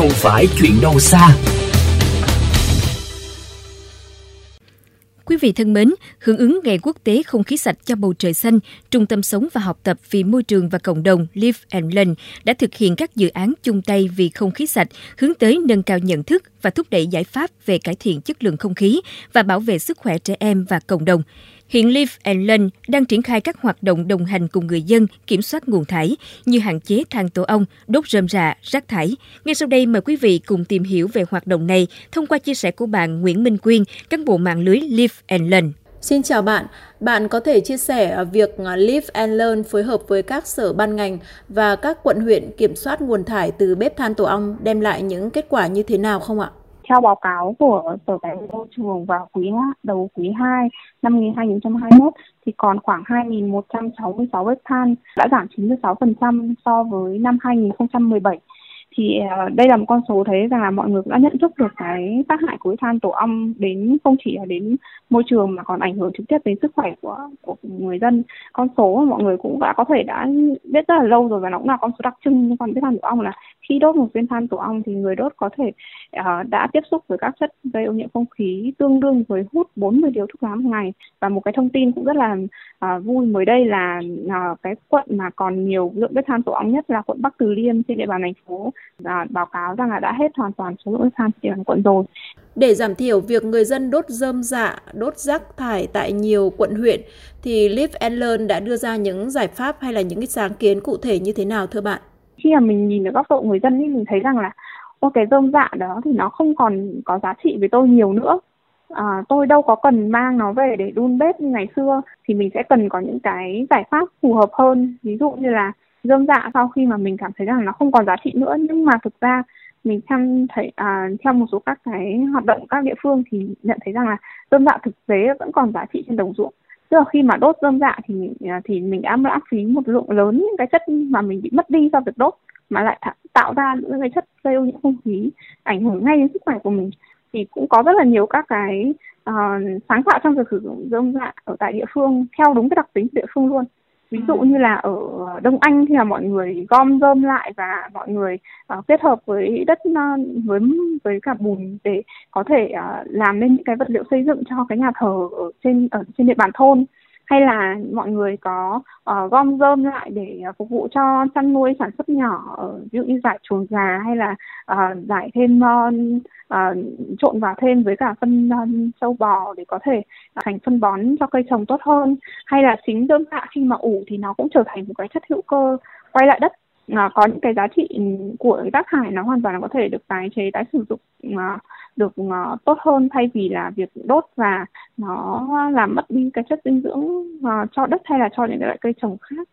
không phải chuyện đâu xa. Quý vị thân mến, hưởng ứng Ngày Quốc tế Không khí sạch cho bầu trời xanh, Trung tâm Sống và Học tập vì môi trường và cộng đồng Live and Learn đã thực hiện các dự án chung tay vì không khí sạch, hướng tới nâng cao nhận thức và thúc đẩy giải pháp về cải thiện chất lượng không khí và bảo vệ sức khỏe trẻ em và cộng đồng. Hiện Live and Learn đang triển khai các hoạt động đồng hành cùng người dân kiểm soát nguồn thải như hạn chế than tổ ong, đốt rơm rạ, rác thải. Ngay sau đây mời quý vị cùng tìm hiểu về hoạt động này thông qua chia sẻ của bạn Nguyễn Minh Quyên, cán bộ mạng lưới Live and Learn. Xin chào bạn, bạn có thể chia sẻ việc Live and Learn phối hợp với các sở ban ngành và các quận huyện kiểm soát nguồn thải từ bếp than tổ ong đem lại những kết quả như thế nào không ạ? Theo báo cáo của Sở Tài nguyên Môi trường vào quý đầu quý 2 năm 2021 thì còn khoảng 2.166 bếp than đã giảm 96% so với năm 2017 thì ờ, đây là một con số thấy rằng là mọi người cũng đã nhận thức được cái tác hại của than tổ ong đến không chỉ là đến môi trường mà còn ảnh hưởng trực tiếp đến sức khỏe của của người dân. Con số mà mọi người cũng đã có thể đã biết rất là lâu rồi và nó cũng là con số đặc trưng liên quan đến than tổ ong là khi đốt một viên than tổ ong thì người đốt có thể uh, đã tiếp xúc với các chất gây ô nhiễm không khí tương đương với hút 40 điếu thuốc lá một ngày và một cái thông tin cũng rất là uh, vui mới đây là uh, cái quận mà còn nhiều lượng bếp than tổ ong nhất là quận Bắc Từ Liêm trên địa bàn thành phố và báo cáo rằng là đã hết hoàn toàn số lượng bếp than trên địa bàn quận rồi. Để giảm thiểu việc người dân đốt rơm dạ, đốt rác thải tại nhiều quận huyện thì Live and Learn đã đưa ra những giải pháp hay là những cái sáng kiến cụ thể như thế nào thưa bạn? Khi mà mình nhìn ở góc độ người dân thì mình thấy rằng là ô cái rơm dạ đó thì nó không còn có giá trị với tôi nhiều nữa. À, tôi đâu có cần mang nó về để đun bếp như ngày xưa thì mình sẽ cần có những cái giải pháp phù hợp hơn. Ví dụ như là dơm dạ sau khi mà mình cảm thấy rằng nó không còn giá trị nữa nhưng mà thực ra mình xem thấy à, theo một số các cái hoạt động các địa phương thì nhận thấy rằng là dơm dạ thực tế vẫn còn giá trị trên đồng ruộng tức là khi mà đốt dơm dạ thì à, thì mình đã lãng phí một lượng lớn những cái chất mà mình bị mất đi do việc đốt mà lại tạo ra những cái chất gây ô nhiễm không khí ảnh hưởng ngay đến sức khỏe của mình. Thì cũng có rất là nhiều các cái uh, sáng tạo trong việc sử dụng dơm dạ ở tại địa phương theo đúng cái đặc tính địa phương luôn ví dụ như là ở Đông Anh thì là mọi người gom rơm lại và mọi người uh, kết hợp với đất uh, với với cả bùn để có thể uh, làm nên những cái vật liệu xây dựng cho cái nhà thờ ở trên ở trên địa bàn thôn. Hay là mọi người có uh, gom rơm lại để uh, phục vụ cho chăn nuôi sản xuất nhỏ ví dụ như giải chuồng gà hay là uh, giải thêm uh, à, trộn vào thêm với cả phân à, um, sâu bò để có thể thành phân bón cho cây trồng tốt hơn. Hay là chính rơm dạ khi mà ủ thì nó cũng trở thành một cái chất hữu cơ quay lại đất. À, có những cái giá trị của rác thải nó hoàn toàn là có thể được tái chế tái sử dụng à, được à, tốt hơn thay vì là việc đốt và nó làm mất đi cái chất dinh dưỡng à, cho đất hay là cho những loại cây trồng khác.